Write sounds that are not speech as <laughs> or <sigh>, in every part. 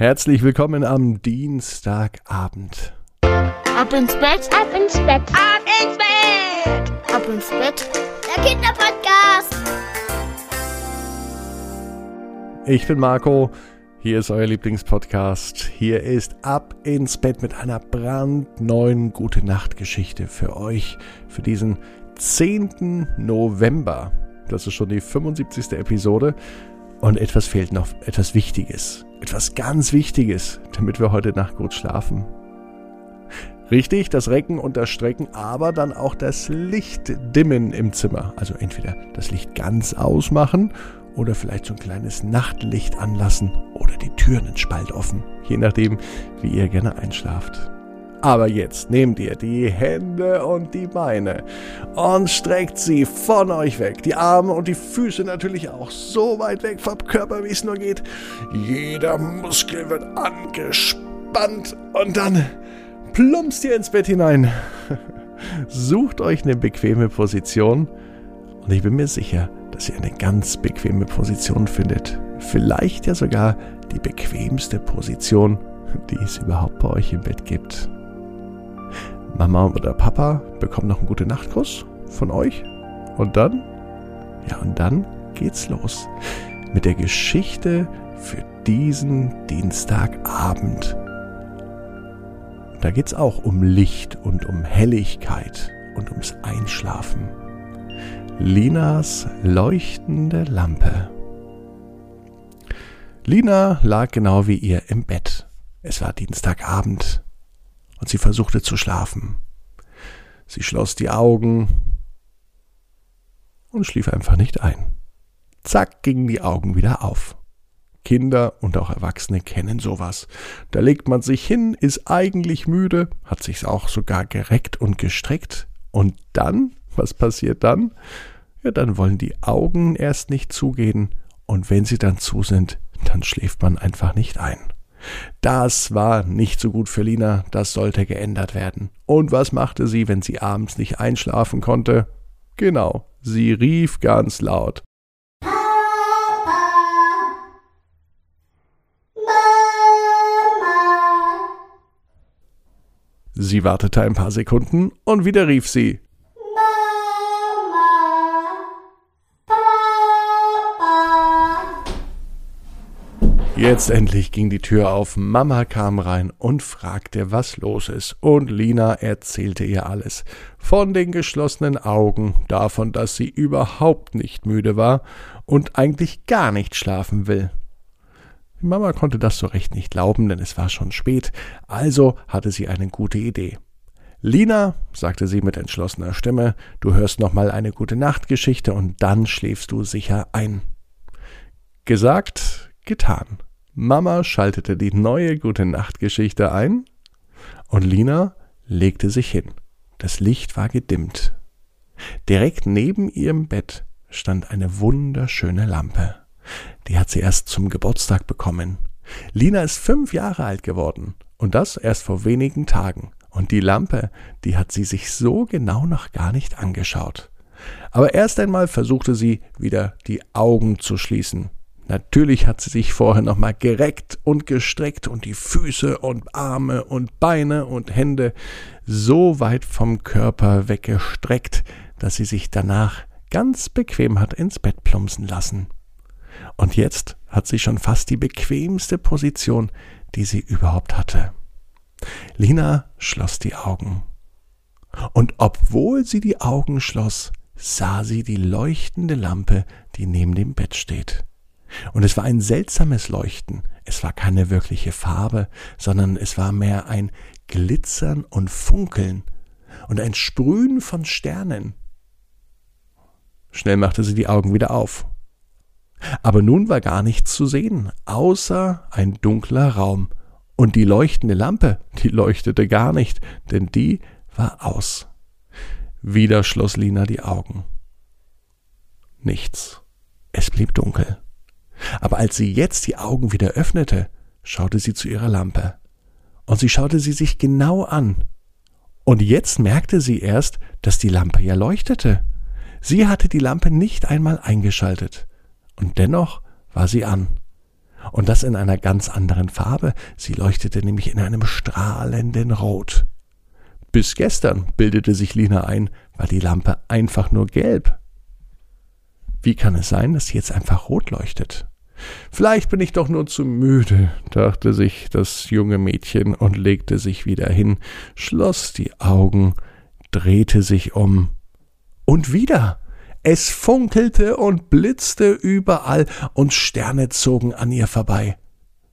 Herzlich willkommen am Dienstagabend. Ab ins Bett, ab ins Bett, ab ins Bett, ab ins Bett. Der Kinderpodcast. Ich bin Marco. Hier ist euer Lieblingspodcast. Hier ist Ab ins Bett mit einer brandneuen Gute Nacht Geschichte für euch für diesen 10. November. Das ist schon die 75. Episode. Und etwas fehlt noch, etwas Wichtiges. Etwas ganz Wichtiges, damit wir heute Nacht gut schlafen. Richtig, das Recken und das Strecken, aber dann auch das Licht dimmen im Zimmer. Also entweder das Licht ganz ausmachen oder vielleicht so ein kleines Nachtlicht anlassen oder die Türen in Spalt offen, je nachdem, wie ihr gerne einschlaft. Aber jetzt nehmt ihr die Hände und die Beine und streckt sie von euch weg. Die Arme und die Füße natürlich auch so weit weg vom Körper, wie es nur geht. Jeder Muskel wird angespannt und dann plumpst ihr ins Bett hinein. <laughs> Sucht euch eine bequeme Position und ich bin mir sicher, dass ihr eine ganz bequeme Position findet. Vielleicht ja sogar die bequemste Position, die es überhaupt bei euch im Bett gibt. Mama oder Papa bekommen noch einen gute Nachtkuss von euch. Und dann, ja, und dann geht's los mit der Geschichte für diesen Dienstagabend. Da geht's auch um Licht und um Helligkeit und ums Einschlafen. Linas leuchtende Lampe. Lina lag genau wie ihr im Bett. Es war Dienstagabend und sie versuchte zu schlafen. Sie schloss die Augen und schlief einfach nicht ein. Zack gingen die Augen wieder auf. Kinder und auch Erwachsene kennen sowas. Da legt man sich hin, ist eigentlich müde, hat sich auch sogar gereckt und gestreckt. Und dann, was passiert dann? Ja, dann wollen die Augen erst nicht zugehen und wenn sie dann zu sind, dann schläft man einfach nicht ein. Das war nicht so gut für Lina, das sollte geändert werden. Und was machte sie, wenn sie abends nicht einschlafen konnte? Genau, sie rief ganz laut. Sie wartete ein paar Sekunden und wieder rief sie. Jetzt endlich ging die Tür auf, Mama kam rein und fragte, was los ist, und Lina erzählte ihr alles. Von den geschlossenen Augen, davon, dass sie überhaupt nicht müde war und eigentlich gar nicht schlafen will. Die Mama konnte das so recht nicht glauben, denn es war schon spät, also hatte sie eine gute Idee. Lina, sagte sie mit entschlossener Stimme, du hörst noch mal eine gute Nachtgeschichte und dann schläfst du sicher ein. Gesagt, getan. Mama schaltete die neue Gute Nacht Geschichte ein und Lina legte sich hin. Das Licht war gedimmt. Direkt neben ihrem Bett stand eine wunderschöne Lampe. Die hat sie erst zum Geburtstag bekommen. Lina ist fünf Jahre alt geworden und das erst vor wenigen Tagen. Und die Lampe, die hat sie sich so genau noch gar nicht angeschaut. Aber erst einmal versuchte sie wieder die Augen zu schließen. Natürlich hat sie sich vorher nochmal gereckt und gestreckt und die Füße und Arme und Beine und Hände so weit vom Körper weggestreckt, dass sie sich danach ganz bequem hat ins Bett plumpsen lassen. Und jetzt hat sie schon fast die bequemste Position, die sie überhaupt hatte. Lina schloss die Augen. Und obwohl sie die Augen schloss, sah sie die leuchtende Lampe, die neben dem Bett steht. Und es war ein seltsames Leuchten. Es war keine wirkliche Farbe, sondern es war mehr ein Glitzern und Funkeln und ein Sprühen von Sternen. Schnell machte sie die Augen wieder auf. Aber nun war gar nichts zu sehen, außer ein dunkler Raum. Und die leuchtende Lampe, die leuchtete gar nicht, denn die war aus. Wieder schloss Lina die Augen. Nichts. Es blieb dunkel. Aber als sie jetzt die Augen wieder öffnete, schaute sie zu ihrer Lampe. Und sie schaute sie sich genau an. Und jetzt merkte sie erst, dass die Lampe ja leuchtete. Sie hatte die Lampe nicht einmal eingeschaltet. Und dennoch war sie an. Und das in einer ganz anderen Farbe. Sie leuchtete nämlich in einem strahlenden Rot. Bis gestern, bildete sich Lina ein, war die Lampe einfach nur gelb. Wie kann es sein, dass sie jetzt einfach rot leuchtet? Vielleicht bin ich doch nur zu müde, dachte sich das junge Mädchen und legte sich wieder hin, schloss die Augen, drehte sich um. Und wieder. Es funkelte und blitzte überall, und Sterne zogen an ihr vorbei.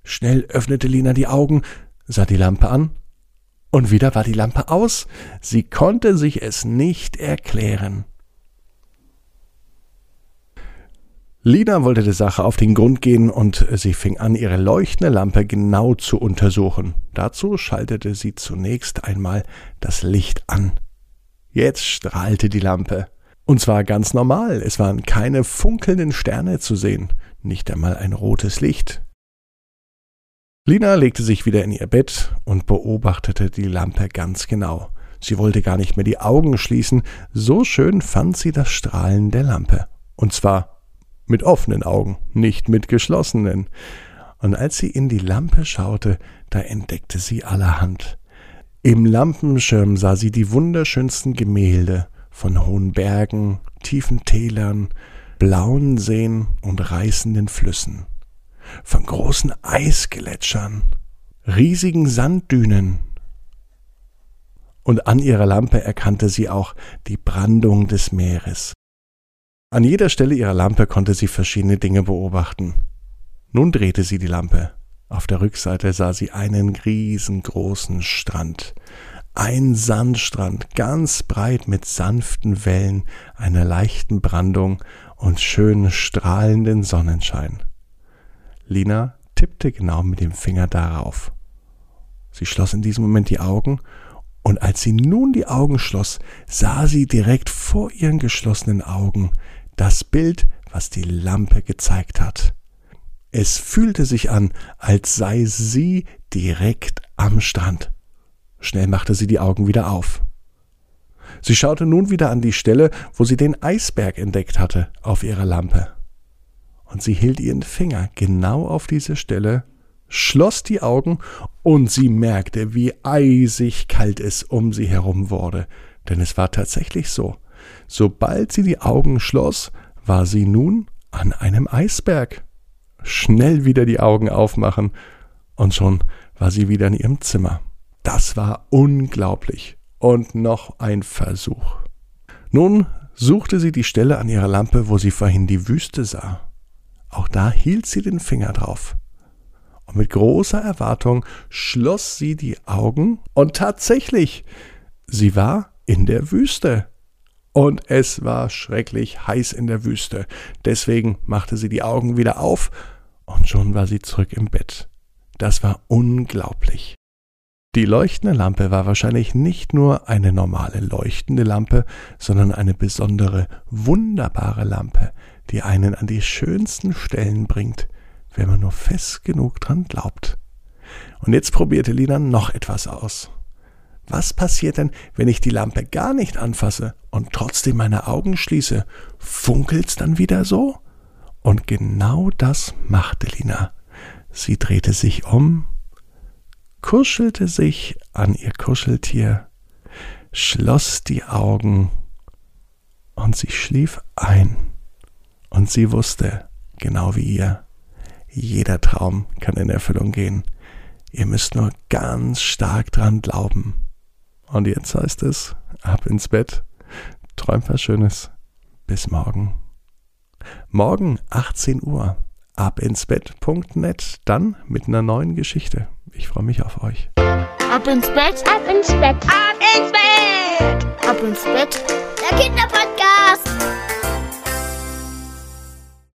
Schnell öffnete Lina die Augen, sah die Lampe an, und wieder war die Lampe aus. Sie konnte sich es nicht erklären. Lina wollte der Sache auf den Grund gehen und sie fing an, ihre leuchtende Lampe genau zu untersuchen. Dazu schaltete sie zunächst einmal das Licht an. Jetzt strahlte die Lampe. Und zwar ganz normal, es waren keine funkelnden Sterne zu sehen, nicht einmal ein rotes Licht. Lina legte sich wieder in ihr Bett und beobachtete die Lampe ganz genau. Sie wollte gar nicht mehr die Augen schließen, so schön fand sie das Strahlen der Lampe. Und zwar mit offenen Augen, nicht mit geschlossenen. Und als sie in die Lampe schaute, da entdeckte sie allerhand. Im Lampenschirm sah sie die wunderschönsten Gemälde von hohen Bergen, tiefen Tälern, blauen Seen und reißenden Flüssen, von großen Eisgletschern, riesigen Sanddünen. Und an ihrer Lampe erkannte sie auch die Brandung des Meeres, an jeder Stelle ihrer Lampe konnte sie verschiedene Dinge beobachten. Nun drehte sie die Lampe. Auf der Rückseite sah sie einen riesengroßen Strand. Ein Sandstrand, ganz breit mit sanften Wellen, einer leichten Brandung und schön strahlenden Sonnenschein. Lina tippte genau mit dem Finger darauf. Sie schloss in diesem Moment die Augen, und als sie nun die Augen schloss, sah sie direkt vor ihren geschlossenen Augen das Bild, was die Lampe gezeigt hat. Es fühlte sich an, als sei sie direkt am Strand. Schnell machte sie die Augen wieder auf. Sie schaute nun wieder an die Stelle, wo sie den Eisberg entdeckt hatte, auf ihrer Lampe. Und sie hielt ihren Finger genau auf diese Stelle, schloss die Augen und sie merkte, wie eisig kalt es um sie herum wurde, denn es war tatsächlich so. Sobald sie die Augen schloss, war sie nun an einem Eisberg. Schnell wieder die Augen aufmachen, und schon war sie wieder in ihrem Zimmer. Das war unglaublich. Und noch ein Versuch. Nun suchte sie die Stelle an ihrer Lampe, wo sie vorhin die Wüste sah. Auch da hielt sie den Finger drauf. Und mit großer Erwartung schloss sie die Augen und tatsächlich, sie war in der Wüste und es war schrecklich heiß in der Wüste. Deswegen machte sie die Augen wieder auf und schon war sie zurück im Bett. Das war unglaublich. Die leuchtende Lampe war wahrscheinlich nicht nur eine normale leuchtende Lampe, sondern eine besondere, wunderbare Lampe, die einen an die schönsten Stellen bringt, wenn man nur fest genug dran glaubt. Und jetzt probierte Lina noch etwas aus. Was passiert denn, wenn ich die Lampe gar nicht anfasse und trotzdem meine Augen schließe? Funkelt's dann wieder so? Und genau das machte Lina. Sie drehte sich um, kuschelte sich an ihr Kuscheltier, schloss die Augen und sie schlief ein. Und sie wusste, genau wie ihr, jeder Traum kann in Erfüllung gehen. Ihr müsst nur ganz stark dran glauben. Und jetzt heißt es, ab ins Bett, träum was Schönes. Bis morgen. Morgen 18 Uhr, ab ins Bett.net, dann mit einer neuen Geschichte. Ich freue mich auf euch. Ab ins Bett, Ab ins Bett. ab ins Bett, ab ins Bett. Der Kinderpodcast.